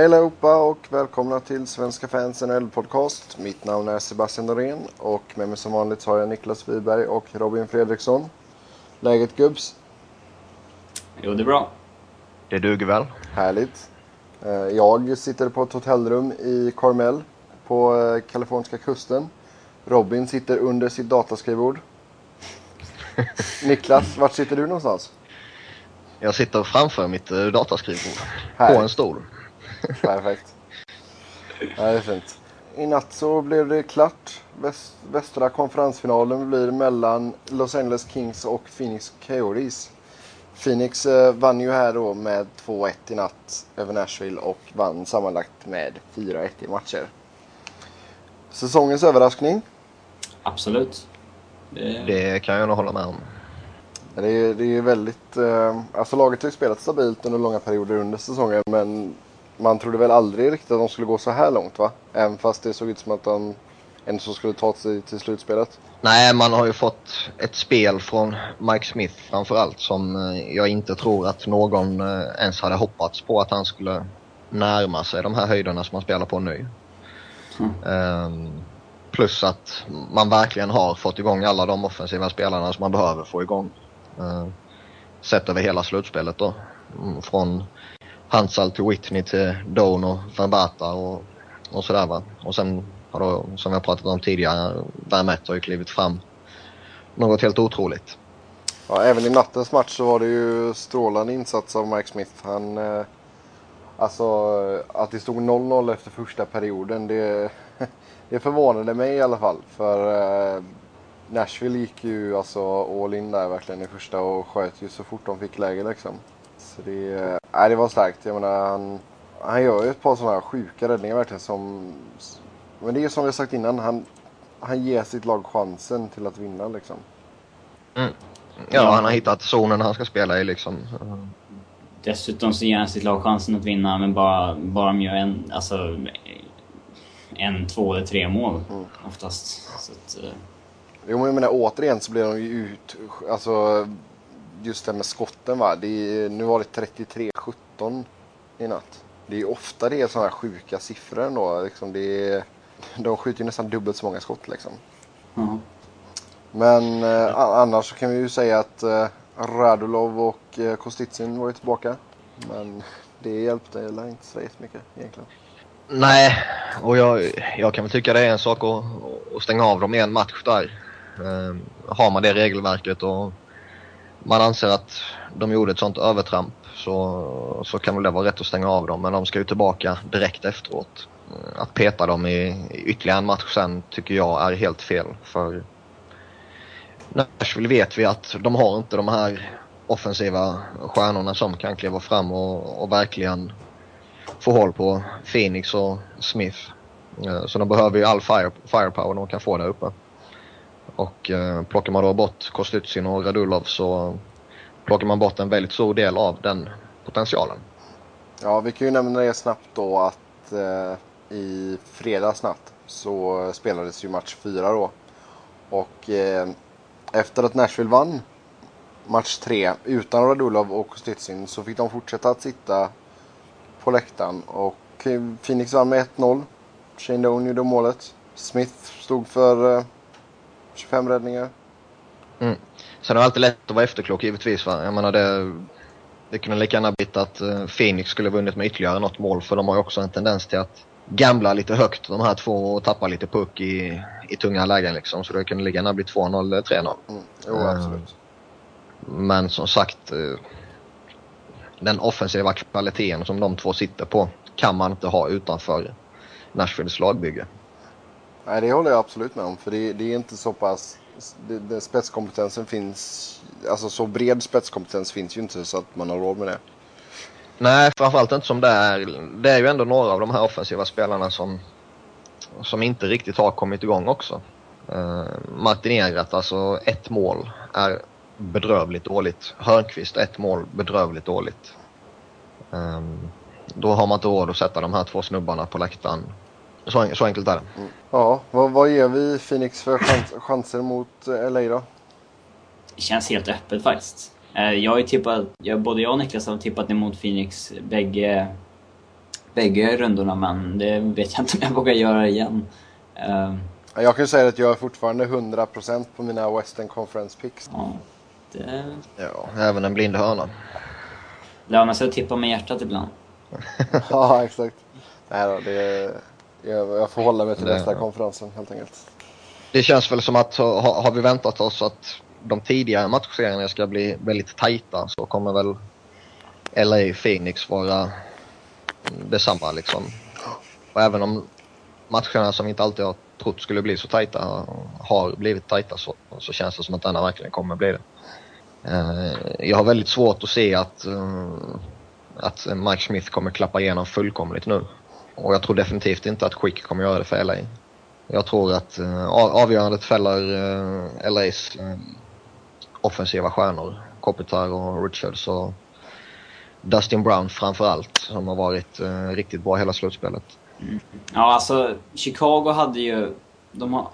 Hej allihopa och välkomna till Svenska fans NHL podcast. Mitt namn är Sebastian Norén och med mig som vanligt har jag Niklas Wiberg och Robin Fredriksson. Läget gubbs? Jo, det är bra. Det duger väl. Härligt. Eh, Jag sitter på ett hotellrum i Carmel på eh, kaliforniska kusten. Robin sitter under sitt dataskrivbord. Niklas, vart sitter du någonstans? Jag sitter framför mitt eh, dataskrivbord. Här. På en stol. Perfekt. Ja, det är fint. I natt så blev det klart. Väst, västra konferensfinalen blir mellan Los Angeles Kings och Phoenix Coyotes. Phoenix eh, vann ju här då med 2-1 i natt över Nashville och vann sammanlagt med 4-1 i matcher. Säsongens överraskning. Absolut. Det, Det kan jag nog hålla med om. Det är, det är väldigt... Eh, alltså laget har ju spelat stabilt under långa perioder under säsongen men man trodde väl aldrig riktigt att de skulle gå så här långt va? Även fast det såg ut som att de ändå så skulle ta sig till slutspelet. Nej, man har ju fått ett spel från Mike Smith framförallt som eh, jag inte tror att någon eh, ens hade hoppats på att han skulle närma sig de här höjderna som han spelar på nu. Mm. Ehm, plus att man verkligen har fått igång alla de offensiva spelarna som man behöver få igång. Uh, sett över hela slutspelet då. Mm, Från Hansal till Whitney till Doan och Verbata och, och sådär va. Och sen har då, som vi har pratat om tidigare, Vermette har ju klivit fram något helt otroligt. Ja, även i nattens match så var det ju strålande insats av Mike Smith. Han, eh, alltså att det stod 0-0 efter första perioden det, det förvånade mig i alla fall. För eh, Nashville gick ju alltså all in där verkligen i första och sköt ju så fort de fick läge liksom. Så det, nej, det var starkt. Jag menar, han, han gör ju ett par sådana här sjuka räddningar verkligen som... Men det är som vi har sagt innan, han, han ger sitt lag chansen till att vinna liksom. Ja, Ja. han har hittat zonen han ska spela i liksom. dessutom så ger han sitt lag chansen att vinna, men bara, bara de gör en, alltså, en, två eller tre mål Mm. oftast. Så att, eh, Jo men jag menar återigen så blir de ju ut, alltså just det med skotten va. Det är, nu var det 33-17 i natt. Det är ju ofta det är sådana här sjuka siffror ändå. Liksom det är, de skjuter ju nästan dubbelt så många skott liksom. ja. Men eh, annars så kan vi ju säga att eh, Radulov och eh, Kostitsin var ju tillbaka. Men det hjälpte eller inte så jättemycket egentligen. Nej, och jag, jag kan väl tycka det är en sak att, att stänga av dem i en match där. Eh, har man det regelverket och man anser att de gjorde ett sånt övertramp så, så kan väl det vara rätt att stänga av dem. Men de ska ju tillbaka direkt efteråt. Eh, att peta dem i, i ytterligare en match sen tycker jag är helt fel. För Nashville vet vi att de har inte de här offensiva stjärnorna som kan kliva fram och, och verkligen få håll på Phoenix och Smith. Eh, så de behöver ju all fire, firepower de kan få där uppe. Och eh, plockar man då bort Kostutsin och Radulov så plockar man bort en väldigt stor del av den potentialen. Ja, vi kan ju nämna det snabbt då att eh, i fredags natt så spelades ju match fyra då. Och eh, efter att Nashville vann match tre utan Radulov och Kostitsin så fick de fortsätta att sitta på läktaren. Och eh, Phoenix vann med 1-0. Shane Doan gjorde målet. Smith stod för eh, 25 räddningar. Sen är det alltid lätt att vara efterklok givetvis. Va? Jag menar det, det kunde lika gärna blivit att eh, Phoenix skulle vunnit med ytterligare något mål för de har ju också en tendens till att gambla lite högt de här två och tappa lite puck i, i tunga lägen liksom. Så det kunde lika gärna bli 2-0 eller 3-0. Mm. Jo, Eh, absolut. Men som sagt, eh, den offensiva kvaliteten som de två sitter på kan man inte ha utanför Nashvilles lagbygge. Nej, det håller jag absolut med om. För det, det är inte så pass... Det, det, spetskompetensen finns... Alltså så bred spetskompetens finns ju inte så att man har råd med det. Nej, framförallt inte som det är. Det är ju ändå några av de här offensiva spelarna som, som inte riktigt har kommit igång också. Uh, Martin Erat, alltså ett mål är bedrövligt dåligt. Hörnqvist, ett mål, bedrövligt dåligt. Um, då har man inte råd att sätta de här två snubbarna på läktaren. Så, så enkelt är det. Ja, vad, vad ger vi Phoenix för chans, chanser mot eh, LA då? Det känns helt öppet faktiskt. Eh, Jag har tippat, jag, både jag och Niklas har tippat emot Phoenix bägge, bägge rundorna men det vet jag inte om jag vågar göra igen. Uh, jag kan ju säga att jag är fortfarande 100% på mina Western Conference picks. Ja, det... ja, även en blind hörna. Lönar sig att tippa med hjärtat ibland. ja, exakt. Nej då, det, jag, jag får hålla mig till nästa konferensen helt enkelt. Det känns väl som att har, har vi väntat oss att de tidigare matchserierna ska bli väldigt tajta så kommer väl LA Phoenix vara detsamma liksom. Och även om matcherna som vi inte alltid har trott skulle bli så tajta har blivit tajta så, så känns det som att denna verkligen kommer bli det. Eh, jag har väldigt svårt att se att, eh, att Mike Smith kommer klappa igenom fullkomligt nu. Och jag tror definitivt inte att Quick kommer göra det för LA. Jag tror att uh, avgörandet fäller eh, uh, LAs uh, eh, offensiva stjärnor. Kopitar och Richards och Dustin Brown framförallt som har varit uh, riktigt bra hela slutspelet. Mm. Ja, alltså Chicago hade ju... De har,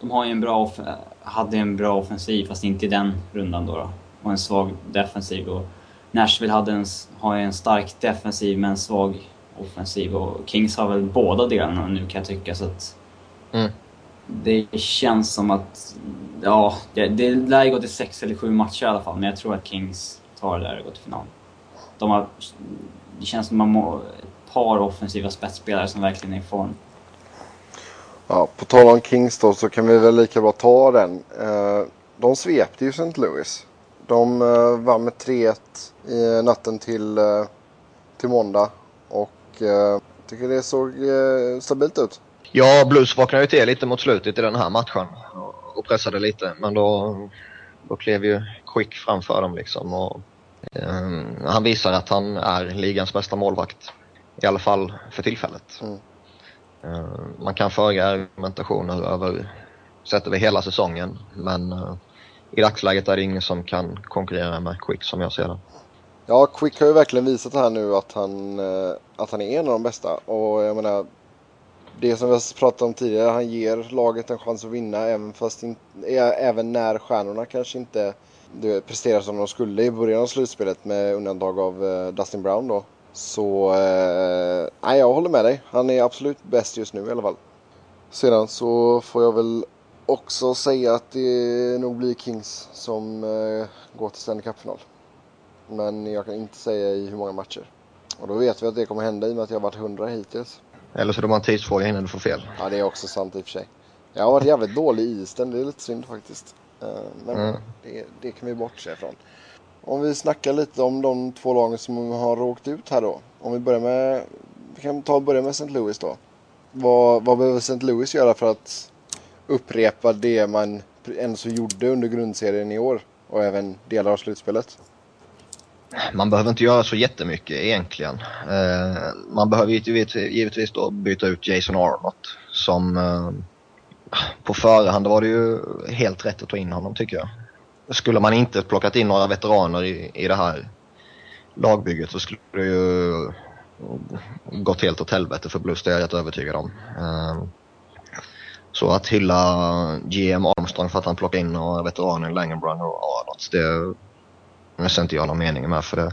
de har ju en bra, hade en bra offensiv, fast inte i den rundan då. då. Och en svag defensiv. Och Nashville hade en, har en stark defensiv men en svag offensiv. Och Kings har väl båda delarna nu kan jag tycka. Så att mm. Det känns som att... Ja, det, det lär gå till sex eller sju matcher i alla fall. Men jag tror att Kings tar det där och går till final. De har, det känns som att man må, ett par offensiva spetsspelare som verkligen är i form. Ja, på tal om Kings då så kan vi väl lika bra ta den. Eh, de svepte ju St. Louis. De eh, vann med 3-1 i natten till, eh, till måndag. Och jag tycker det såg stabilt ut. Ja, Blues vaknade ju till lite mot slutet i den här matchen och pressade lite. Men då, då klev ju Quick framför dem liksom. Och, um, han visar att han är ligans bästa målvakt. I alla fall för tillfället. Mm. Uh, man kan föra argumentationer över, sett över hela säsongen. Men uh, i dagsläget är det ingen som kan konkurrera med Quick som jag ser det. Ja, Quick har ju verkligen visat här nu att han, eh, att han är en av de bästa. Och jag menar, det som vi har pratat om tidigare, han ger laget en chans att vinna även, fast in, eh, även när stjärnorna kanske inte du, presterar som de skulle i början av slutspelet med undantag av uh, Dustin Brown då. Så, uh, nej jag håller med dig. Han är absolut bäst just nu i alla fall. Sedan så får jag väl också säga att det nog blir Kings som uh, går till Stanley Cup-final. Men jag kan inte säga i hur många matcher. Och då vet vi att det kommer hända i och med att jag har varit 100 hittills. Eller så är det bara en tidsfråga innan du får fel. Ja, det är också sant i och för sig. Jag har varit jävligt dålig i isen, det är lite synd faktiskt. Eh, men mm. det, det, kan vi bortse ifrån. Om vi snackar lite om de två lagen som har åkt ut här då. Om vi börjar med, vi kan ta och börja med St. Louis då. Vad, vad behöver St. Louis göra för att upprepa det man ändå så gjorde under grundserien i år och även delar av slutspelet? Man behöver inte göra så jättemycket egentligen. Eh, man behöver givetvis då byta ut Jason Arnott som eh, på förhand var det ju helt rätt att ta in honom tycker jag. Skulle man inte plockat in några veteraner i, i det här lagbygget så skulle det ju gått helt åt helvete för Blues, det är jag rätt övertygad om. Eh, så att hylla GM Armstrong för att han plockade in några veteraner, Langenbrunner och Arnott, det det ser inte jag någon mening med för det,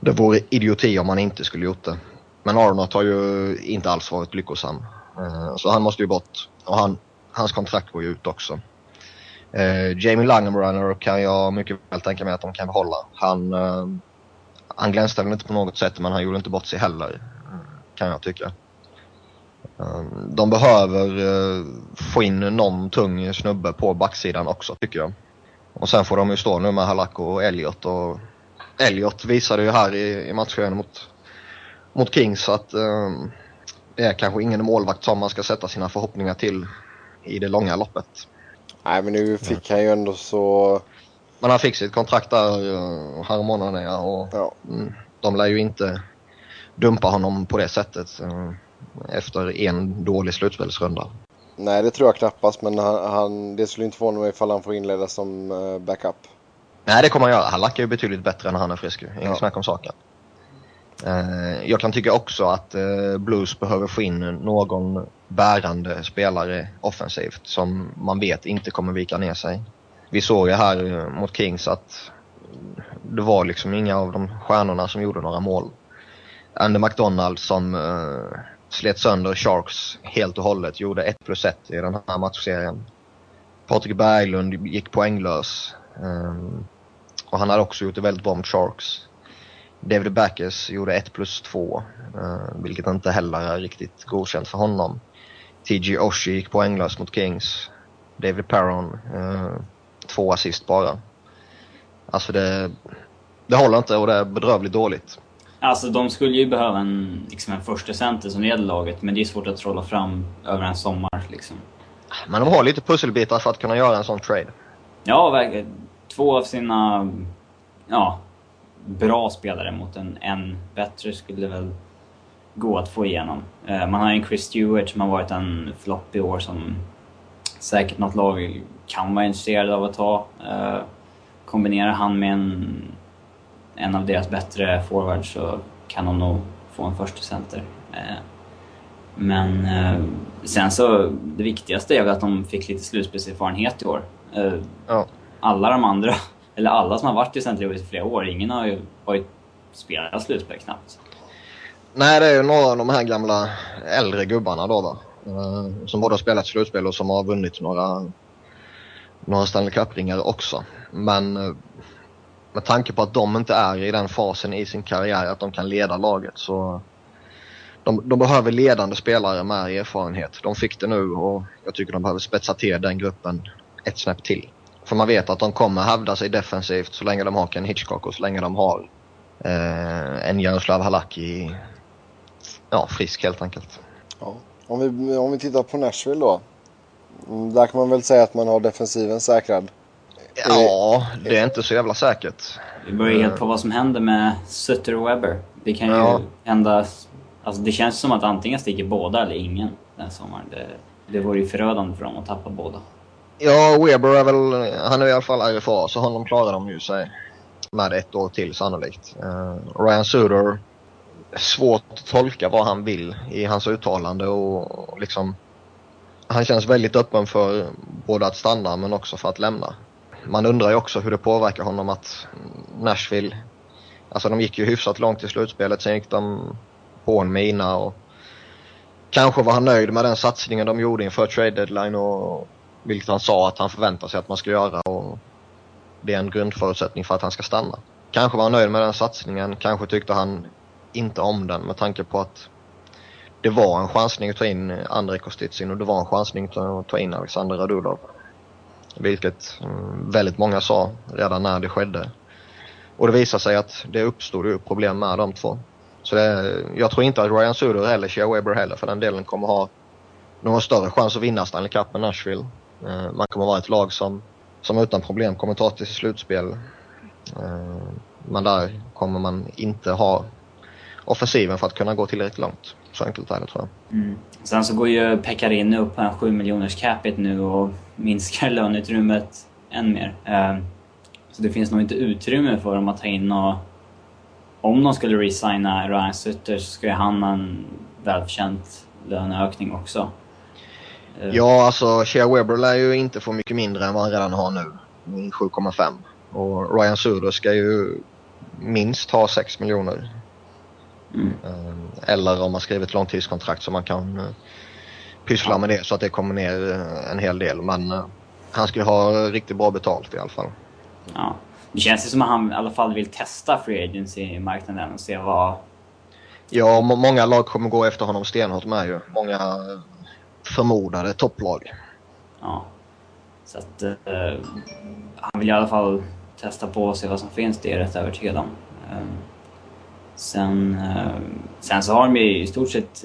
det vore idioti om man inte skulle gjort det. Men Arnott har ju inte alls varit lyckosam. Eh, så han måste ju bort. Och han, hans kontrakt går ju ut också. Eh, Jamie Langenbrunner kan jag mycket väl tänka mig att de kan behålla. Han, eh, han glänste väl inte på något sätt men han gjorde inte bort sig heller. Kan jag tycka. De behöver få in någon tung snubbe på backsidan också tycker jag. Och sen får de ju stå nu med Halak och Elliot och Elliot visade ju här i, i matchen mot, mot Kings att um, det är kanske ingen målvakt som man ska sätta sina förhoppningar till i det långa loppet. Nej men nu fick han ju ändå så... Men han fick sitt kontrakt där uh, här månaden och ja. mm, de lär ju inte dumpa honom på det sättet uh, efter en dålig slutspelsrunda. Nej, det tror jag knappast. Men han, han, det skulle inte förvåna mig ifall han får inleda som uh, backup. Nej, det kommer han göra. Han lackar ju betydligt bättre när han är frisk. Inget ja. snack om saken. Uh, jag kan tycka också att uh, Blues behöver få in någon bärande spelare offensivt som man vet inte kommer vika ner sig. Vi såg ju här mot Kings att det var liksom inga av de stjärnorna som gjorde några mål. Andy McDonald som slet sönder Sharks helt och hållet, gjorde 1 plus 1 i den här matchserien. Patrik Berglund gick poänglös. Um, och han hade också gjort det väldigt bra mot Sharks. David Backes gjorde 1 plus 2, uh, ehm, vilket inte heller är riktigt godkänt för honom. TG Oshie gick poänglös mot Kings. David Perron, uh, två assist bara. Alltså det, det håller inte och det är bedrövligt dåligt. Alltså de skulle ju behöva en, liksom en första center som leder laget, men det är svårt att trolla fram över en sommar. Liksom. Men de har lite pusselbitar för att kunna göra en sån trade. Ja, verkligen. Två av sina ja, bra spelare mot en än bättre skulle väl gå att få igenom. Eh, man har en Chris Stewart som har varit en flopp i år som säkert något lag kan vara intresserade av att ta. Eh, kombinerar han med en, en av deras bättre forwards så kan de nog få en första center. Eh, men sen så, det viktigaste är väl att de fick lite slutspelserfarenhet i år. Ja. Alla de andra eller alla som har varit i St. Louis i flera år, ingen har ju varit spelat slutspel knappt. Nej, det är ju några av de här gamla äldre gubbarna då va. Som både har spelat slutspel och som har vunnit några, några Stanley Cup-ringar också. Men med tanke på att de inte är i den fasen i sin karriär att de kan leda laget så de, de behöver ledande spelare med erfarenhet. De fick det nu och jag tycker de behöver spetsa till den gruppen ett snäpp till. För man vet att de kommer hävda sig defensivt så länge de har Ken Hitchcock och så länge de har eh, en Jaroslav Halaki ja, frisk helt enkelt. Ja. Om, vi, om vi tittar på Nashville då. Där kan man väl säga att man har defensiven säkrad. Ja, det är inte så jävla säkert. Det beror ju helt på vad som händer med Sutter och Webber. Det kan ju ja. hända... Alltså det känns som att antingen sticker båda eller ingen den sommaren. Det, det vore ju förödande för dem att tappa båda. Ja, Weber är väl, han är i alla fall RFA så honom klarar de ju sig med ett år till sannolikt. Uh, Ryan Suder, svårt att tolka vad han vill i hans uttalande och, och liksom han känns väldigt öppen för både att stanna men också för att lämna. Man undrar ju också hur det påverkar honom att Nashville, alltså de gick ju hyfsat långt i slutspelet, sen gick de på en mina och kanske var han nöjd med den satsningen de gjorde inför trade deadline och vilket han sa att han förväntar sig att man ska göra och det är en grundförutsättning för att han ska stanna. Kanske var han nöjd med den satsningen, kanske tyckte han inte om den med tanke på att det var en chansning att ta in Andrei Kostitsin och det var en chansning att ta in Alexander Radulov. Vilket mm, väldigt många sa redan när det skedde. Och det visade sig att det uppstod ju problem med de två. Så det, jag tror inte att Ryan Suder eller Shea Weber heller för den delen kommer ha någon större chans att vinna Stanley Cup med Nashville. Eh, man kommer vara ett lag som, som utan problem kommer ta till slutspel. Eh, men där kommer man inte ha offensiven för att kunna gå tillräckligt långt. Så enkelt är det tror jag. Mm. Sen så går ju Pekarinne upp på en 7 miljoners capita nu och minskar löneutrymmet än mer. Eh, så det finns nog inte utrymme för dem att ta in och om de skulle resigna Ryan Sutter så ju han ha en välförtjänt löneökning också. Eh. Ja, alltså Shea Weber lär ju inte få mycket mindre än vad han redan har nu. 7,5. Och Ryan Suder ska ju minst ha 6 miljoner. Mm. Eh, eller om man skriver ett långtidskontrakt så man kan eh, pyssla ja. med det så att det kommer ner en hel del. Men han ska ju ha riktigt bra betalt i alla fall. Ja. Det känns ju som att han i alla fall vill testa free agency-marknaden och se vad... Ja, många lag kommer gå efter honom stenhårt med ju. Många förmodade topplag. Ja. Så att eh, han vill i alla fall testa på och se vad som finns, det är jag rätt övertygad om. Eh, sen, eh, sen så har de ju i stort sett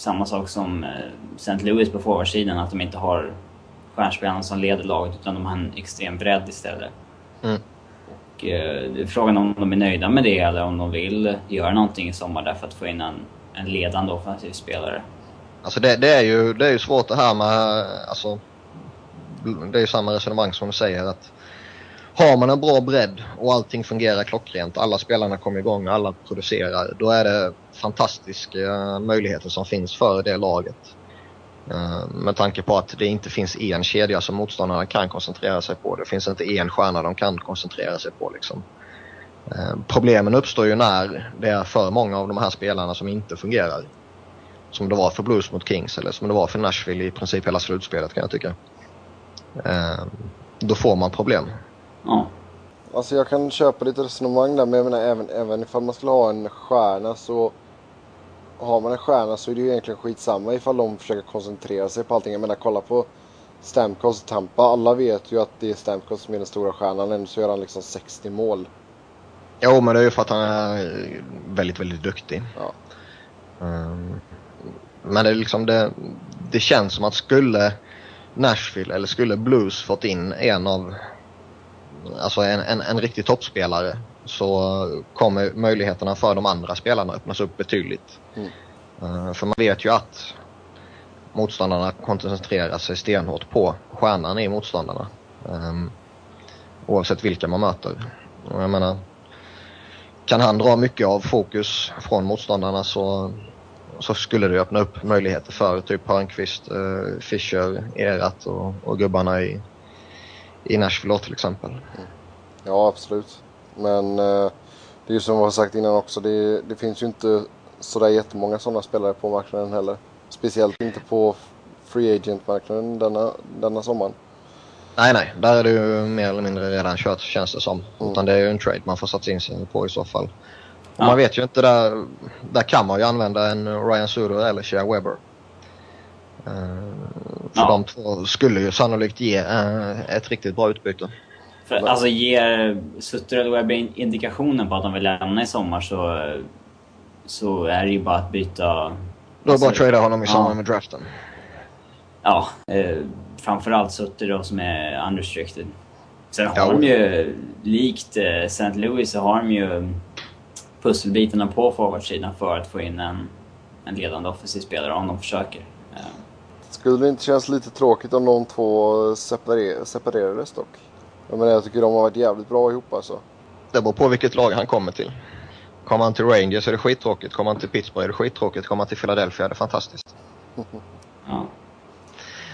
samma sak som eh, St. Louis på forwardsidan, att de inte har stjärnspelarna som leder laget utan de har en extrem bredd istället. Mm. Och, eh, frågan om de är nöjda med det eller om de vill göra någonting i sommar därför att få in en, en ledande offensiv spelare. Alltså det, det, är ju, det är ju svårt det här med, alltså, det är ju samma resonemang som du säger att har man en bra bredd och allting fungerar klockrent, alla spelarna kommer igång, alla producerar, då är det fantastiska möjligheter som finns för det laget. Eh, med tanke på att det inte finns en kedja som motståndarna kan koncentrera sig på. Det finns inte en stjärna de kan koncentrera sig på. Liksom. Eh, problemen uppstår ju när det är för många av de här spelarna som inte fungerar. Som det var för Blues mot Kings eller som det var för Nashville i princip hela slutspelet kan jag tycka. Eh, då får man problem. Ja. Alltså jag kan köpa lite resonemang där men jag menar även, även ifall man skulle ha en stjärna så har man en stjärna så är det ju egentligen skitsamma ifall de försöker koncentrera sig på allting. Jag menar kolla på Stamkos och Tampa. Alla vet ju att det är Stamkos som är den stora stjärnan. Ändå så gör han liksom 60 mål. Jo, men det är ju för att han är väldigt, väldigt duktig. Ja. Um, men det är liksom det, det känns som att skulle Nashville eller skulle Blues fått in en av, alltså en, en, en riktig toppspelare så kommer möjligheterna för de andra spelarna öppnas upp betydligt. Mm. Uh, för man vet ju att motståndarna koncentrerar sig stenhårt på stjärnan i motståndarna. Um, oavsett vilka man möter. Och jag menar, kan han dra mycket av fokus från motståndarna så, så skulle det öppna upp möjligheter för typ Hörnqvist, uh, Fischer, Erat och, och gubbarna i, i Nashville till exempel. Ja, absolut. Men eh, det är ju som jag har sagt innan också. Det, det finns ju inte sådär jättemånga sådana spelare på marknaden heller. Speciellt inte på free agent-marknaden denna, denna sommaren. Nej, nej. Där är det ju mer eller mindre redan kört känns det som. Mm. Utan det är ju en trade man får satsa in sig på i så fall. Och Ja. man vet ju inte där. Där kan man ju använda en Ryan Suder eller Shea Weber. Eh, för Ja. de två skulle ju sannolikt ge eh, ett riktigt bra utbyte. För, alltså ger Sutter in- indikationen på att de vill lämna i sommar så, så är det ju bara att byta... Då Alltså, bara att trada honom i ja. samband med draften. Ja, eh, framförallt Sutter då som är unrestricted. Sen har Ja. de ju, likt eh, St. Louis, så har de ju pusselbitarna på forwardsidan för att få in en, en ledande offensiv spelare om de försöker. Eh, Skulle det inte kännas lite tråkigt om de två separer, separerades dock? Jag menar jag tycker de har varit jävligt bra ihop alltså. Det beror på vilket lag han kommer till. Kommer han till Rangers är det skittråkigt. Kommer han till Pittsburgh är det skittråkigt. Kommer han till Philadelphia är det fantastiskt. ja.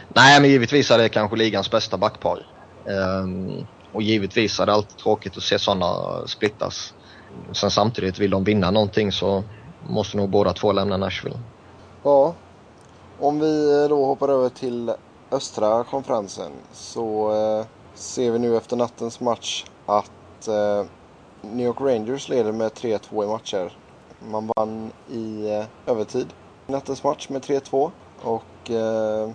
Nej, men givetvis är det kanske ligans bästa backpar. Ehm, och givetvis är det alltid tråkigt att se sådana splittas. Sen samtidigt, vill de vinna någonting så måste nog båda två lämna Nashville. Ja. Om vi då hoppar över till östra konferensen så eh, ser vi nu efter nattens match att eh, New York Rangers leder med 3-2 i matcher. Man vann i eh, övertid nattens match med 3-2 och eh,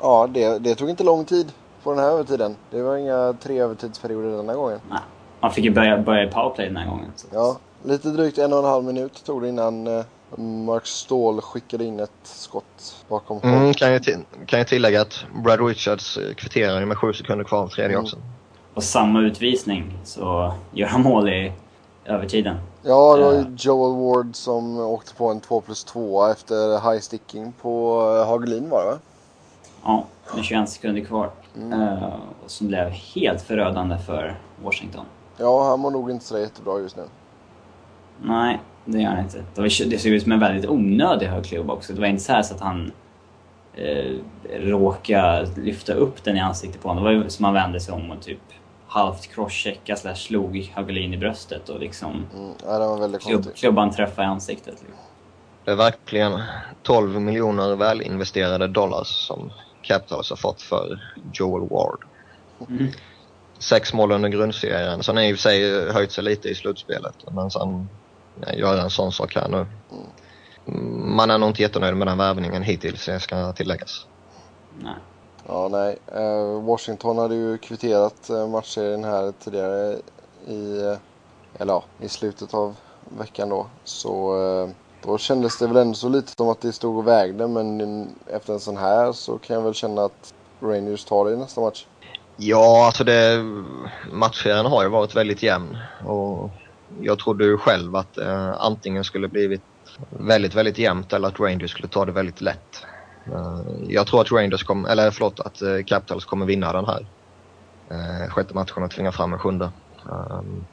ja, det, det tog inte lång tid på den här övertiden. Det var inga tre övertidsperioder denna gången. Nej. Man fick ju börja, börja i powerplay den här gången. Så. Ja, lite drygt en och en halv minut tog det innan eh, Mark Ståhl skickade in ett skott bakom håll. Mm, kan, jag till, kan jag tillägga att Brad Richards eh, kvitterar med sju sekunder kvar av tredje Mm. också. På samma utvisning så gör han mål i övertiden. Ja, det var Eh. Joel Ward som åkte på en 2 plus 2 efter high sticking på eh, Hagelin var det va? Ja, med 21 sekunder kvar. Mm. Och som blev helt förödande för Washington. Ja, han mår nog inte så jättebra just nu. Nej, det gör han inte. Det, var, det såg ut som en väldigt onödig hög klubba också. Det var inte så, här så att han eh, råkade lyfta upp den i ansiktet på honom. Det var ju som han vände sig om och typ halvt crosschecka slash slog Hagelin i bröstet och liksom Mm. Ja, det var väldigt klubb, konstigt. klubban träffade i ansiktet. Liksom. Det är verkligen 12 miljoner välinvesterade dollars som Capitals har fått för Joel Ward. Mm. Sex mål under grundserien. Sen har i och för sig höjt sig lite i slutspelet. Men sen ja, gör en sån sak här nu. Man är nog inte jättenöjd med den värvningen hittills, det ska tilläggas. Nej. Ja, nej. Eh, Washington hade ju kvitterat eh, matchserien här tidigare i, eh, eller ja, i slutet av veckan då. Så då kändes det väl ändå så lite som att det stod och vägde. Men efter en sån här så kan jag väl känna att Rangers tar det i nästa match. Ja, alltså det, matchserien har ju varit väldigt jämn. Och jag trodde ju själv att eh, antingen skulle blivit väldigt, väldigt jämnt eller att Rangers skulle ta det väldigt lätt. Eh, jag tror att Rangers kom, eller förlåt, att eh, Capitals kommer vinna den här. Eh, sjätte matchen och tvinga fram en sjunde. Ehm,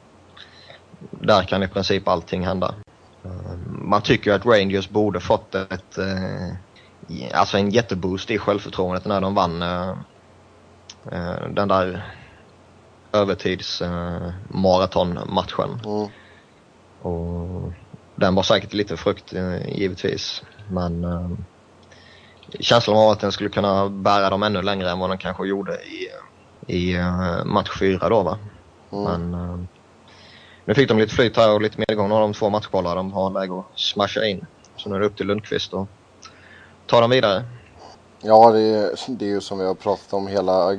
där kan i princip allting hända. Ehm, man tycker ju att Rangers borde fått ett, eh, alltså en jätteboost i självförtroendet när de vann eh, eh den där övertidsmaratonmatchen. Mm. Och den var säkert lite frukt eh, givetvis. Men eh, känslan av att den skulle kunna bära dem ännu längre än vad den kanske gjorde i, i eh, match fyra då va. Mm. Men nu fick de lite flyt här och lite medgång av de två matchbollar de har läge att smasha in. Så nu är det upp till Lundqvist och ta dem vidare. Ja, det är, det är ju som vi har pratat om hela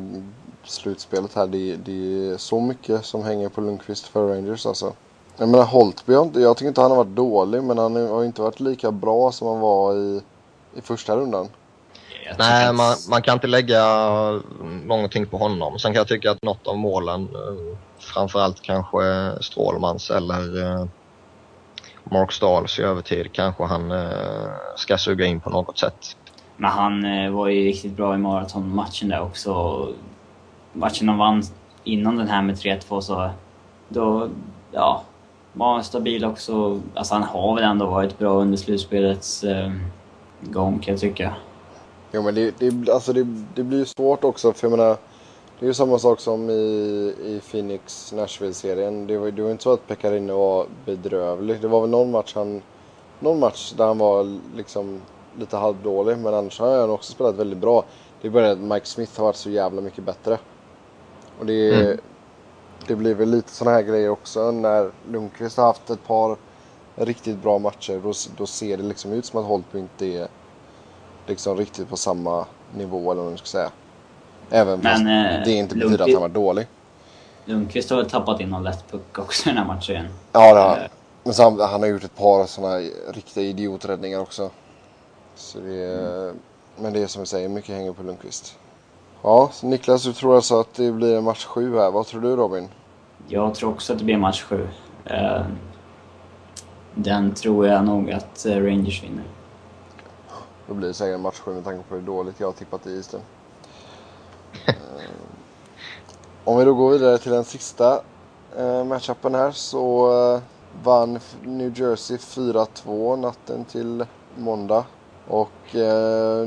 slutspelet här. Det, det är så mycket som hänger på Lundqvist för Rangers alltså. Jag menar Holtby, jag tycker inte han har varit dålig men han har inte varit lika bra som han var i, i första rundan. Nej, man, man kan inte lägga någonting på honom. Sen kan jag tycka att något av målen, eh, framförallt kanske Strålmans eller eh, Mark Stahls i övertid, kanske han eh, ska suga in på något sätt. Men han var ju riktigt bra i maratonmatchen där också. Matchen de vann innan den här med 3-2 så då, ja, var han stabil också. Alltså han har väl ändå varit bra under slutspelets eh, gång kan jag tycka. Jo men det, det, alltså det, det blir ju svårt också för jag menar Det är ju samma sak som i, i Phoenix Nashville-serien. Det var ju inte så att Pekarine var bedrövlig. Det var väl någon match han Någon match där han var liksom lite halvdålig men annars har han också spelat väldigt bra. Det är bara det att Mike Smith har varit så jävla mycket bättre. Och det, Mm. det blir väl lite sådana här grejer också när Lundqvist har haft ett par riktigt bra matcher. Då, då ser det liksom ut som att Holtby inte är liksom riktigt på samma nivå eller vad man ska säga. Även Men, fast eh, det inte betyder att han var dålig. Lundqvist har väl tappat in någon lätt puck också i den här matchen. Ja, det har, Eh, men så han, han har gjort ett par sådana riktiga idioträddningar också. Så det är, Men det är som vi säger, mycket hänger på Lundqvist. Ja, Niklas du tror alltså att det blir en match sju här. Vad tror du Robin? Jag tror också att det blir match sju. Eh, Den tror jag nog att eh, Rangers vinner. Då blir det säkert en match sju med tanke på hur dåligt jag har tippat i isen. Eh, Om vi då går vidare till den sista matchupen här så vann New Jersey 4-2 natten till måndag. Och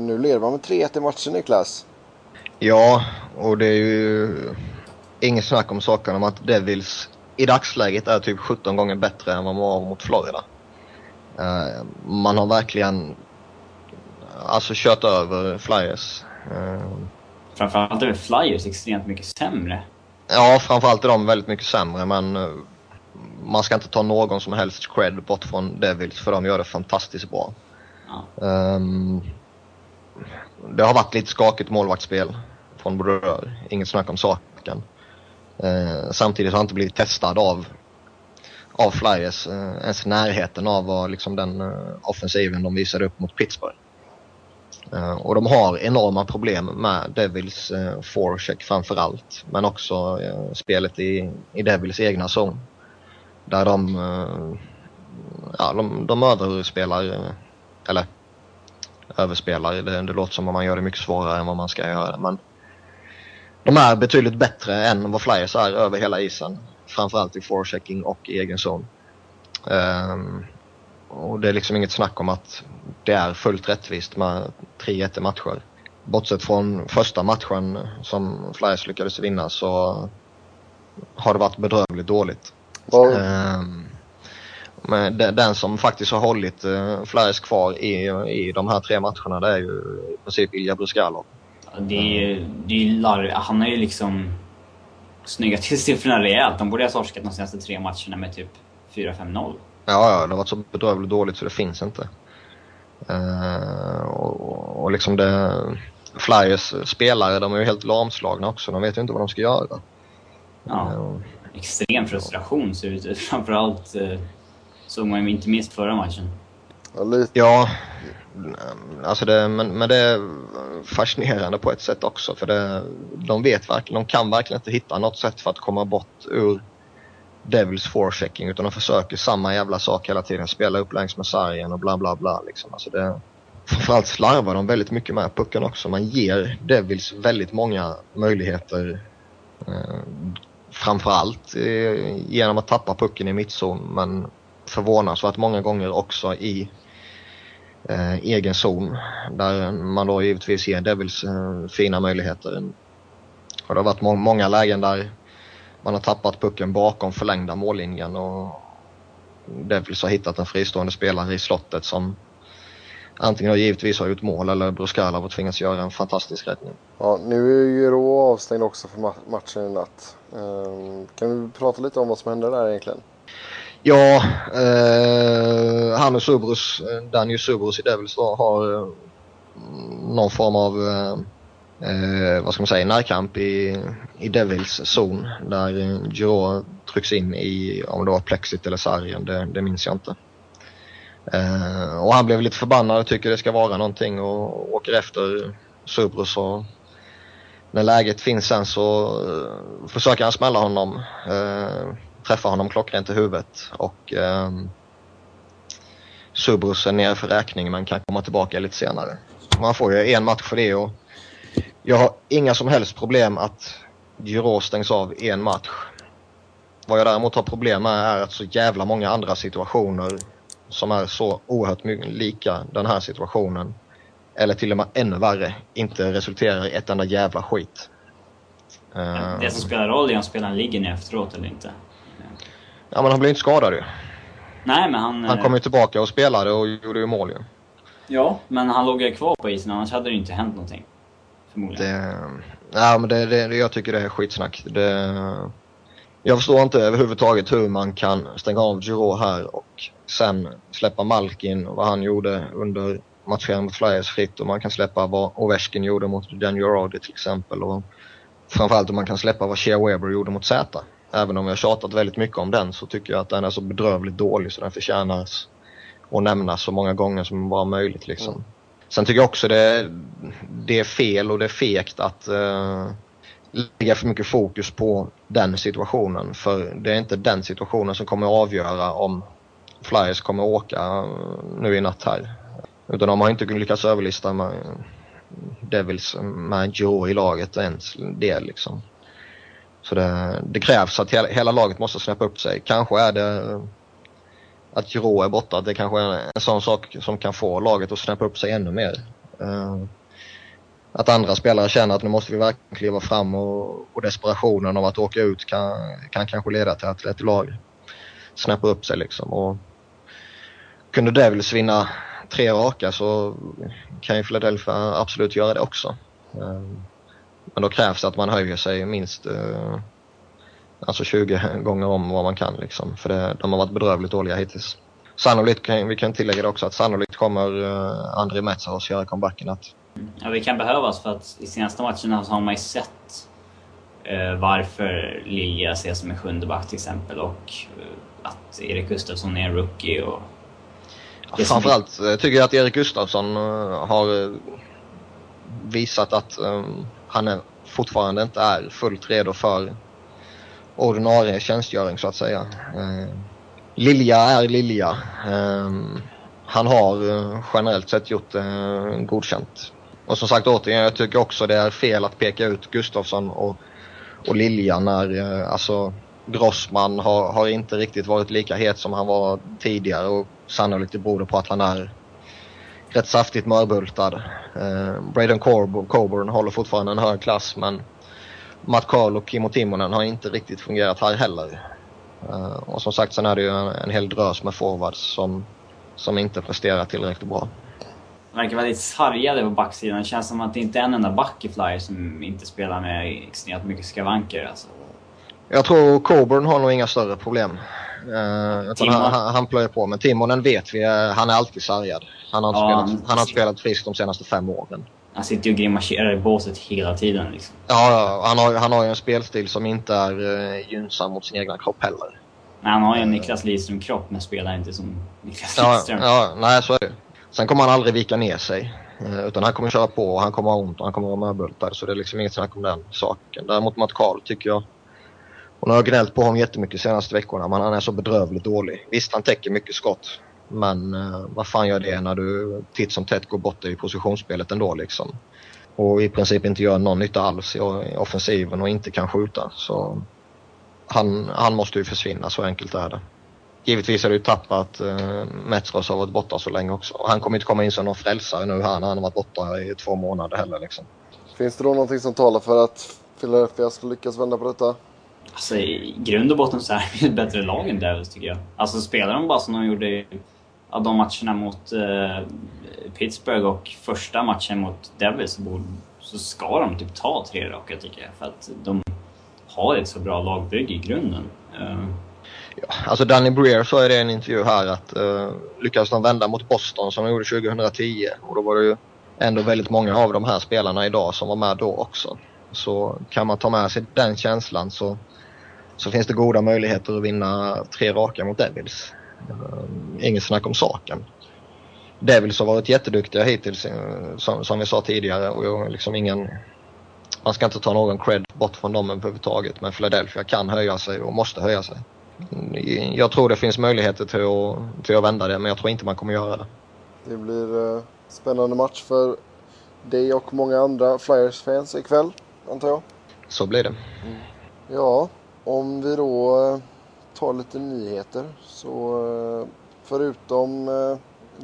nu leder man med 3-1 i matchen Niklas. Ja, och det är ju inget snack om saken om att Devils i dagsläget är typ 17 gånger bättre än vad man var mot Florida. Eh, man har verkligen alltså kört över Flyers. Eh, Framförallt är Flyers extremt mycket sämre. ja, framförallt är de väldigt mycket sämre men eh, man ska inte ta någon som helst cred bort från Devils för de gör det fantastiskt bra. Ja. Ehm, det har varit lite skakigt målvaktsspel från Brodeur. Inget snack om saken. Eh, samtidigt har han inte blivit testad av, av Flyers eh, ens i närheten av vad, liksom, den eh, offensiven de visade upp mot Pittsburgh. Eh, och de har enorma problem med Devils eh, forecheck framför allt. Men också eh, spelet i, i Devils egna zon. Där de, eh, ja, de, de överspelar eh, eller överspelar. Det, det låter som om man gör det mycket svårare än vad man ska göra. Men de är betydligt bättre än vad Flyers är över hela isen. Framförallt i forechecking och i egen zon. Ehm, och det är liksom inget snack om att det är fullt rättvist med 3-1 i matcher. Bortsett från första matchen som Flyers lyckades vinna så har det varit bedrövligt dåligt. Vad, Ehm, men de- den som faktiskt har hållit uh, Flyers kvar i, i de här tre matcherna det är ju i princip Ilja Bruskalov. Det är ju, det är ju larv, Han har ju liksom snyggat till siffrorna rejält. De borde ha torskat de senaste tre matcherna med typ 4-5-0. Ja, ja, det har varit så bedrövligt dåligt så det finns inte. Ehm, och, och liksom det... Flyers spelare, de är ju helt lamslagna också. De vet ju inte vad de ska göra. Ja. Ehm, Extrem frustration ser det ut. Framförallt eh, såg man ju inte minst förra matchen. ja, lite, Ja, Mm, alltså det, men, men det är fascinerande på ett sätt också för det, de vet verkligen, de kan verkligen inte hitta något sätt för att komma bort ur Devils forechecking utan de försöker samma jävla sak hela tiden, spela upp längs med sargen och bla bla bla liksom. Alltså det, framförallt slarvar de väldigt mycket med pucken också. Man ger Devils väldigt många möjligheter eh, framförallt eh, genom att tappa pucken i mittzon men förvånansvärt många gånger också i eh, egen zon. Där man då givetvis ger Devils eh, fina möjligheter. Och det har varit må- många lägen där man har tappat pucken bakom förlängda mållinjen och Devils har hittat en fristående spelare i slottet som antingen har givetvis har gjort mål eller Bruskalov har tvingats göra en fantastisk räddning. Ja, nu är ju Rå avstängd också för ma matchen i natt. Um, kan vi prata lite om vad som hände där egentligen? Ja, eh, han och Subrus, eh, Daniel Subrus i Devils då, har eh, någon form av eh, eh, vad ska man säga, närkamp i, i Devils zon där eh, Giro trycks in i, om det var plexit eller sargen, det, det minns jag inte. Eh, och han blev lite förbannad och tycker det ska vara någonting och åker efter Subrus och när läget finns sen så försöker han smälla honom, Eh, träffa honom klockrent i huvudet och eh, Subrus är nere för räkning men kan komma tillbaka lite senare. Man får ju en match för det och jag har inga som helst problem att Giro stängs av en match. Vad jag däremot har problem med är att så jävla många andra situationer som är så oerhört lika den här situationen eller till och med ännu värre, inte resulterar i ett enda jävla skit. Det som spelar roll är om spelaren ligger ner efteråt eller inte. Ja men han blev inte skadad ju. Nej men han... Han kom ju tillbaka och spelade och gjorde ju mål ju. Ja, men han låg ju kvar på isen annars hade det ju inte hänt någonting. Förmodligen. Det, ja men det, det, jag tycker det är skitsnack. Det, jag förstår inte överhuvudtaget hur man kan stänga av Giro här och sen släppa Malkin och vad han gjorde under matchen mot Flyers fritt och man kan släppa vad Ovechkin gjorde mot Daniel Roddy till exempel och framförallt om man kan släppa vad Shea Weber gjorde mot Z. Även om jag tjatat väldigt mycket om den så tycker jag att den är så bedrövligt dålig så den förtjänar att nämnas så många gånger som bara möjligt liksom. Mm. Sen tycker jag också det, det är fel och det är fegt att uh, lägga för mycket fokus på den situationen för det är inte den situationen som kommer att avgöra om Flyers kommer att åka nu i natt här. Utan de har inte lyckats överlista med Devils med Joe i laget ens det liksom. Så det, det krävs att hela, hela, laget måste snäppa upp sig. Kanske är det att Giro är borta, det kanske är en sån sak som kan få laget att snäppa upp sig ännu mer. Uh, att andra spelare känner att nu måste vi verkligen kliva fram och, och desperationen av att åka ut kan, kan kanske leda till att ett lag snäpper upp sig liksom. Och kunde Devils vinna tre raka så kan ju Philadelphia absolut göra det också. Eh, men då krävs det att man höjer sig minst eh, alltså 20 gånger om vad man kan liksom. För det, de har varit bedrövligt dåliga hittills. Sannolikt, kan, vi kan tillägga det också, att sannolikt kommer uh, André Metsaros göra comebacken att Ja, det kan behövas för att i senaste matcherna så har man ju sett uh, varför Lilja ses som en sjunde back till exempel och uh, att Erik Gustafsson är en rookie och Ja, framförallt vi... tycker jag att Erik Gustafsson har visat att um, han är, fortfarande inte är fullt redo för ordinarie tjänstgöring så att säga. Eh, Lilja är Lilja. Eh, han har eh, generellt sett gjort uh, godkänt. Och som sagt återigen, jag tycker också det är fel att peka ut Gustafsson och, och Lilja när alltså Grossman har, har inte riktigt varit lika het som han var tidigare och sannolikt det beror på att han är rätt saftigt mörbultad. Eh, Braden Corb Coburn håller fortfarande en hög klass men Matt Carl och Kimmo Timonen har inte riktigt fungerat här heller. Eh, och som sagt sen är det ju en, en hel drös med forwards som, som inte presterar tillräckligt bra. De verkar väldigt sargade på backsidan. Det känns som att det inte är en enda back i Flyers som inte spelar med extremt mycket skavanker. Alltså. Jag tror Coburn har nog inga större problem. Uh, han, han, han plöjer på. Men Timonen vet vi, uh, han är alltid sargad. Han har, inte ja, spelat, han har inte spelat friskt de senaste fem åren. Han sitter ju och grimaserar i båset hela tiden. Liksom. Ja, han har, han har ju en spelstil som inte är uh, gynnsam mot sin egna kropp heller. Nej, han har ju en Niklas Lidström-kropp men spelar inte som Niklas ja, Lidström. Ja, nej så är det. Sen kommer han aldrig vika ner sig. Utan han kommer köra på och han kommer ha ont och han kommer vara mörbultad. Så det är liksom inget snack om den saken. Däremot Matt Karl tycker jag nu har gnällt på honom jättemycket de senaste veckorna men han är så bedrövligt dålig. Visst han täcker mycket skott. Men uh, vad fan gör det när du titt som tätt går bort i positionsspelet ändå liksom. Och i princip inte gör någon nytta alls i, offensiven och inte kan skjuta. Så han, han måste ju försvinna, så enkelt är det. Givetvis är det ju tapp att uh, Metros har varit borta så länge också. Han kommer inte komma in som någon frälsare nu här när han har varit borta i två månader heller liksom. Finns det då någonting som talar för att Philadelphia ska lyckas vända på detta? Alltså i grund och botten så är det ett bättre lag än Devils tycker jag. Alltså spelar de bara som de gjorde i ja, de matcherna mot eh, Pittsburgh och första matchen mot Devils så, så ska de typ ta tre raka tycker jag. För att de har ett så bra lagbygge i grunden. Uh. Ja, alltså Danny Breer sa ju det i en intervju här att uh, lyckades de vända mot Boston som de gjorde 2010 och då var det ju ändå väldigt många av de här spelarna idag som var med då också. Så kan man ta med sig den känslan så, så finns det goda möjligheter att vinna tre raka mot Devils. Uh, inget snack om saken. Devils har varit jätteduktiga hittills uh, som, som vi sa tidigare och liksom ingen, man ska inte ta någon cred bort från dem överhuvudtaget men Philadelphia kan höja sig och måste höja sig. Jag tror det finns möjligheter till att, till att vända det men jag tror inte man kommer göra det. Det blir uh, spännande match för dig och många andra Flyers-fans ikväll antar jag. Så blir det. Mm. Ja, om vi då tar lite nyheter så uh, förutom uh,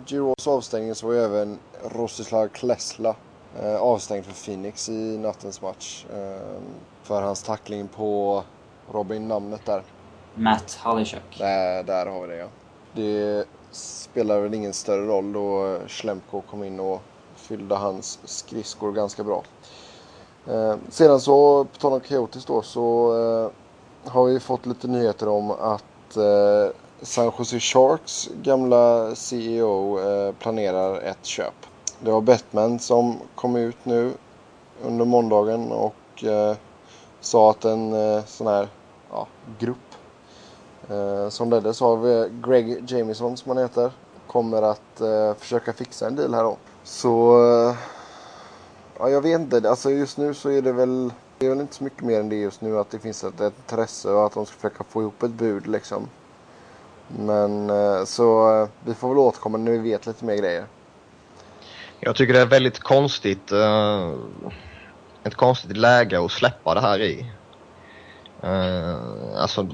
Giroux avstängning så var ju även Rostislav Klesla avstängd för Phoenix i nattens match. För hans tackling på Robin, namnet där. Matt Halishak. Där, där har vi det ja. Det spelar väl ingen större roll då Schlemko kom in och fyllde hans skridskor ganska bra. Eh, sedan så, på tal om Coyotes då, så eh, har vi fått lite nyheter om att eh, San Jose Sharks gamla CEO eh, planerar ett köp. Det var Batman som kom ut nu under måndagen och eh, sa att en eh, sån här ja, grupp Eh, som leddes av eh, Greg Jamison som han heter. Kommer att eh, försöka fixa en deal här då. Så... Eh, ja, jag vet inte. Alltså just nu så är det väl... Det är väl inte så mycket mer än det just nu. Att det finns ett, ett intresse och att de ska försöka få ihop ett bud liksom. Men eh, så eh, vi får väl återkomma när vi vet lite mer grejer. Jag tycker det är väldigt konstigt. Eh, ett konstigt läge att släppa det här i. alltså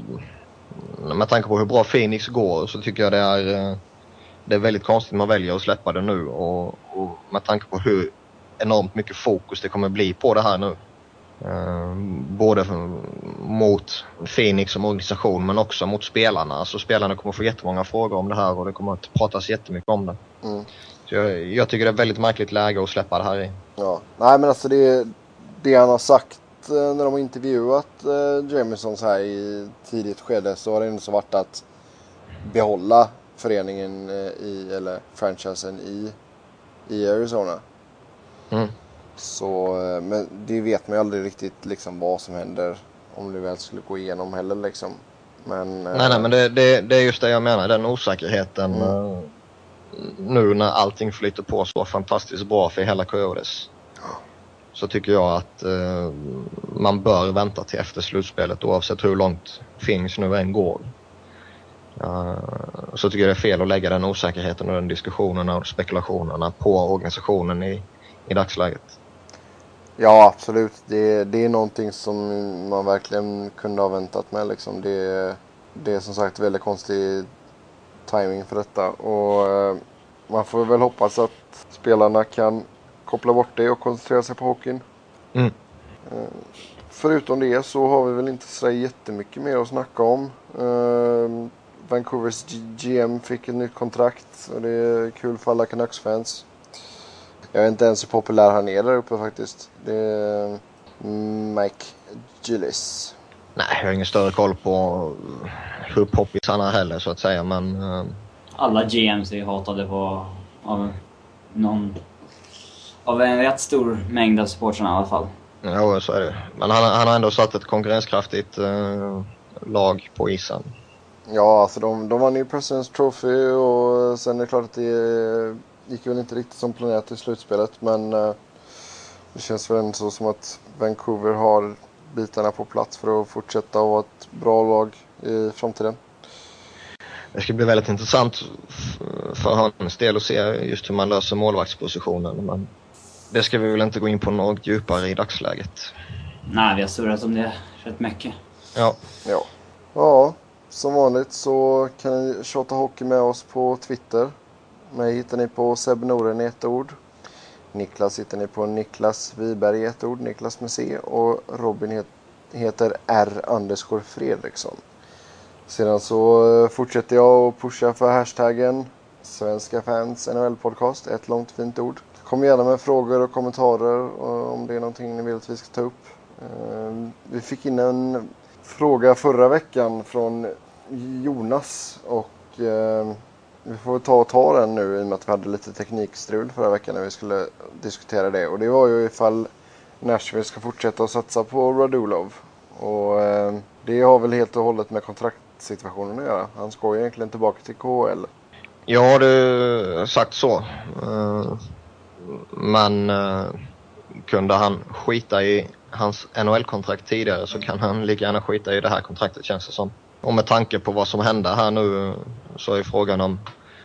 med tanke på hur bra Phoenix går så tycker jag det är, det är väldigt konstigt att man väljer att släppa det nu och, och med tanke på hur enormt mycket fokus det kommer bli på det här nu. Uh, både mot Phoenix som organisation men också mot spelarna. Alltså spelarna kommer få jättemånga frågor om det här och det kommer att pratas jättemycket om det. Mm. Så jag, jag, tycker det är ett väldigt märkligt läge att släppa det här i. Ja, nej men alltså det, det han har sagt Eh, när de har intervjuat eh, Jamison så här i tidigt skede så har det ändå så varit att behålla föreningen eh, i, eller franchisen i, i Arizona. Mm. Så, eh, men det vet man ju aldrig riktigt liksom vad som händer om det väl skulle gå igenom heller liksom. Men, nej, nej, men det, det, det är just det jag menar, den osäkerheten. Mm. Nu när allting flyter på så fantastiskt bra för hela Coyotes så tycker jag att eh, man bör vänta till efter slutspelet oavsett hur långt Phoenix nu än går. Uh, så tycker jag det är fel att lägga den osäkerheten och den diskussionen och spekulationerna på organisationen i, i dagsläget. Ja, absolut. Det, det är någonting som man verkligen kunde ha väntat med. Liksom. Det, det är som sagt väldigt konstig timing för detta. Och uh, man får väl hoppas att spelarna kan koppla bort det och koncentrera sig på hockeyn. Mm. Eh, förutom det så har vi väl inte så jättemycket mer att snacka om. Uh, Vancouvers GM fick ett nytt kontrakt och det är kul för alla Canucks-fans. Jag vet inte ens hur populär han är där uppe faktiskt. Det är Mike Gillis. Nej, jag har ingen större koll på hur poppis han är heller så att säga men... Uh... Alla GMs är hatade på, av någon av en rätt stor mängd av supportrarna i alla fall. Ja, så är det. Men han, han har ändå satt ett konkurrenskraftigt eh, lag på isen. Ja, alltså de, de vann ju Presidents Trophy och sen är det klart att det gick väl inte riktigt som planerat i slutspelet. Men eh, det känns väl ändå så som att Vancouver har bitarna på plats för att fortsätta vara ett bra lag i framtiden. Det ska bli väldigt intressant för hans del att se just hur man löser målvaktspositionen. Men det ska vi väl inte gå in på något djupare i dagsläget. Nej, vi har surrat om det rätt mycket. Ja. Ja. Ja, som vanligt så kan ni tjata hockey med oss på Twitter. Mig hittar ni på Seb Noren i ett ord. Niklas hittar ni på Niklas Wiberg i ett ord, Niklas med C. Och Robin heter R underscore Fredriksson. Sedan så eh, fortsätter jag att pusha för hashtaggen Svenska fans NHL podcast, ett långt fint ord. Kom gärna med frågor och kommentarer eh, om det är någonting ni vill att vi ska ta upp. Eh, vi fick in en fråga förra veckan från Jonas och vi får ta och ta den nu i och med att vi hade lite teknikstrul förra veckan när vi skulle diskutera det. Och det var ju ifall Nashville ska fortsätta att satsa på Radulov. Och eh, det har väl helt och hållet med kontraktsituationen att göra. Han ska ju egentligen tillbaka till KHL. Ja, du sagt så. Uh, men uh, kunde han skita i hans NHL-kontrakt tidigare så kan han lika gärna skita i det här kontraktet känns det som. Och med tanke på vad som hände här nu så är frågan om,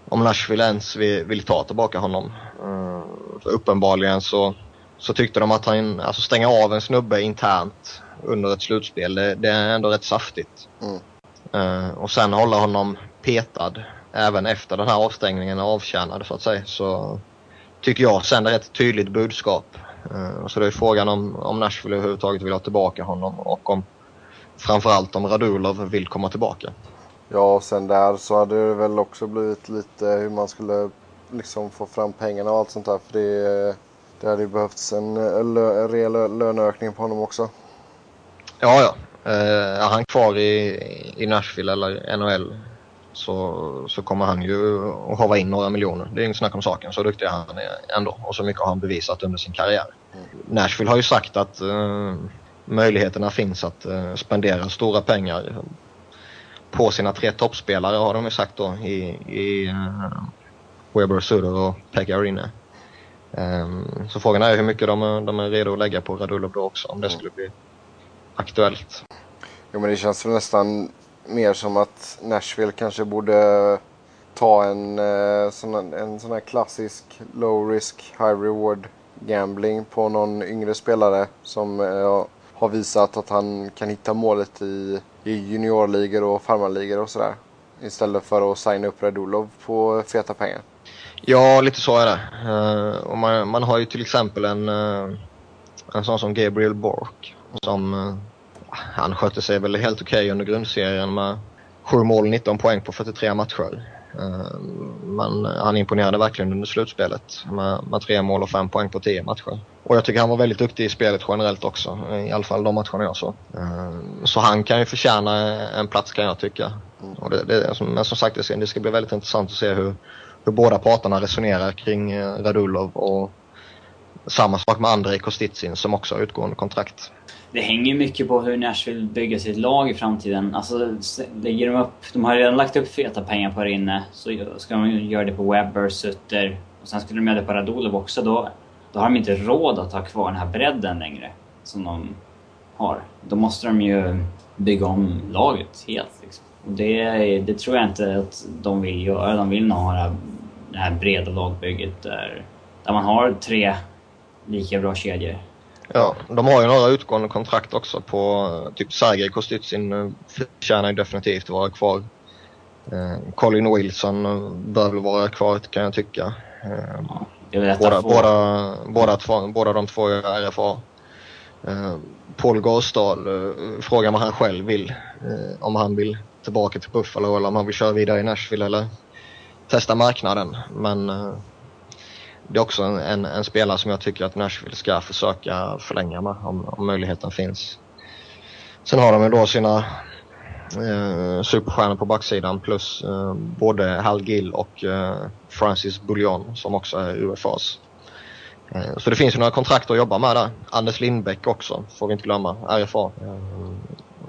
om Nashville ens vill, vill ta tillbaka honom. Uh, för uppenbarligen så, så tyckte de att han, alltså stänga av en snubbe internt under ett slutspel, det, det är ändå rätt saftigt. Mm. Uh, och sen hålla honom petad även efter den här avstängningen är avtjänad så att säga. Så tycker jag sänder ett tydligt budskap. Uh, så det är frågan om, om Nashville överhuvudtaget vill ha tillbaka honom och om framförallt om Radulov vill komma tillbaka. Ja, och sen där så hade det väl också blivit lite hur man skulle liksom få fram pengarna och allt sånt där. För det, det hade ju behövts en, en rejäl löneökning på honom också. Ja, ja. Eh, är han kvar i, i Nashville eller NHL så, så kommer han ju att hava in några miljoner. Det är inget snack om saken. Så duktig är han ändå och så mycket har han bevisat under sin karriär. Mm. Nashville har ju sagt att uh, möjligheterna finns att eh, spendera stora pengar på sina tre toppspelare har de ju sagt då i, i uh, Weber, Suder och Pekka Arena. Um, ehm, så frågan är hur mycket de, eh, de är redo att lägga på Radulov då också om det skulle bli aktuellt. Jo men det känns väl nästan mer som att Nashville kanske borde ta en, sån, en sån här klassisk low risk high reward gambling på någon yngre spelare som har visat att han kan hitta målet i, i juniorligor och farmarligor och sådär. Istället för att signa upp Radulov på feta pengar. Ja, lite så är det. Uh, och man, man har ju till exempel en, uh, en sån som Gabriel Bork som uh, han skötte sig väl helt okej okay under grundserien med 7 mål, 19 poäng på 43 matcher. Eh, men han imponerade verkligen under slutspelet med, med tre mål och fem poäng på tio matcher. Och jag tycker han var väldigt duktig i spelet generellt också, i alla fall de matcherna jag såg. Eh, så han kan ju förtjäna en plats kan jag tycka. Och det, det, men som sagt, det ska bli väldigt intressant att se hur, hur båda parterna resonerar kring eh, Radulov och samma sak med Andrei Kostitsin som också har utgående kontrakt det hänger mycket på hur Nashville bygger sitt lag i framtiden. Alltså, lägger de upp... De har redan lagt upp feta pengar på det inne. Så ska de göra det på Webber, Sutter och sen skulle de göra det på Radulov också. Då, då har de inte råd att ha kvar den här bredden längre som de har. Då måste de ju bygga om laget helt. Liksom. Och det, det tror jag inte att de vill göra. De vill nog ha det här, det här breda lagbygget där, där man har tre lika bra kedjor. Ja, de har ju några utgående kontrakt också på typ Sergej Kostitsin eh, förtjänar ju definitivt vara kvar. Eh, Colin Wilson eh, bör väl vara kvar kan jag tycka. Eh, båda, båda, båda, två, båda de två är RFA. Eh, Paul Garsdal eh, frågar vad han själv vill. Eh, om han vill tillbaka till Buffalo eller om han vill köra vidare i Nashville eller testa marknaden. Men eh, det är också en, en, en, spelare som jag tycker att Nashville ska försöka förlänga med om, om möjligheten finns. Sen har de ju då sina eh, superstjärnor på backsidan plus eh, både Hal Gill och eh, Francis Bullion som också är UFAs. Eh, så det finns ju några kontrakt att jobba med där. Anders Lindbäck också, får vi inte glömma, RFA. Eh,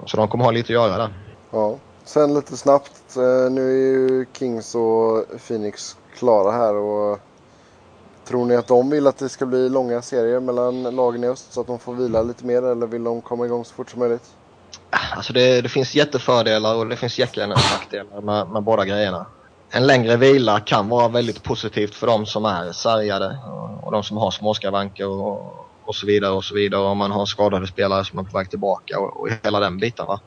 så de kommer ha lite att göra där. Ja. Sen lite snabbt, eh, nu är ju Kings och Phoenix klara här och Tror ni att de vill att det ska bli långa serier mellan lagen i öst så att de får vila lite mer eller vill de komma igång så fort som möjligt? Alltså det, det finns jättefördelar och det finns nackdelar med, med båda grejerna. En längre vila kan vara väldigt positivt för de som är sargade och, och de som har småskavanker och, och så vidare och så vidare. Om man har skadade spelare som är på väg tillbaka och, och hela den biten. Va?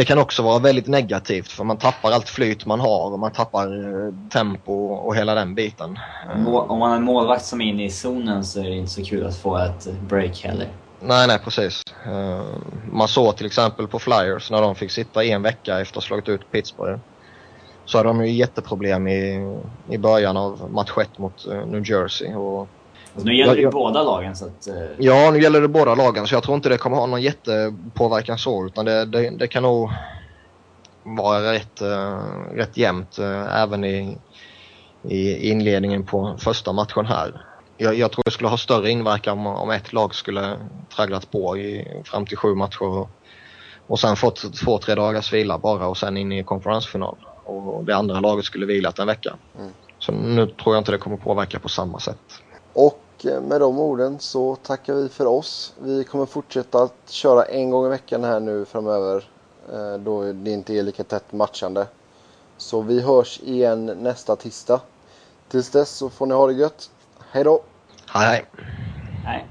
Det kan också vara väldigt negativt för man tappar allt flyt man har och man tappar eh, tempo och hela den biten. Om man är målvakt som är inne i zonen så är det inte så kul att få ett break heller. Nej, nej precis. Uh, man såg till exempel på Flyers när de fick sitta en vecka efter att ha slagit ut Pittsburgh. Så hade de ju jätteproblem i, i början av match 1 mot uh, New Jersey. Och, alltså, nu gäller det ju båda lagen så att... Uh... Ja, nu gäller det båda lagen så jag tror inte det kommer ha någon jättepåverkan så utan det, det, det kan nog vara rätt, rätt jämnt även i, i inledningen på första matchen här jag, jag, tror det skulle ha större inverkan om, om ett lag skulle tragglat på i, fram till sju matcher och, och sen fått två, tre dagars vila bara och sen in i konferensfinal. Och det andra laget skulle vilat en vecka. Mm. Så nu tror jag inte det kommer påverka på samma sätt. Och eh, med de orden så tackar vi för oss. Vi kommer fortsätta att köra en gång i veckan här nu framöver. Eh, då det inte är lika tätt matchande. Så vi hörs igen nästa tisdag. Tills dess så får ni ha det gött. Hej då! Hej hej! Hej!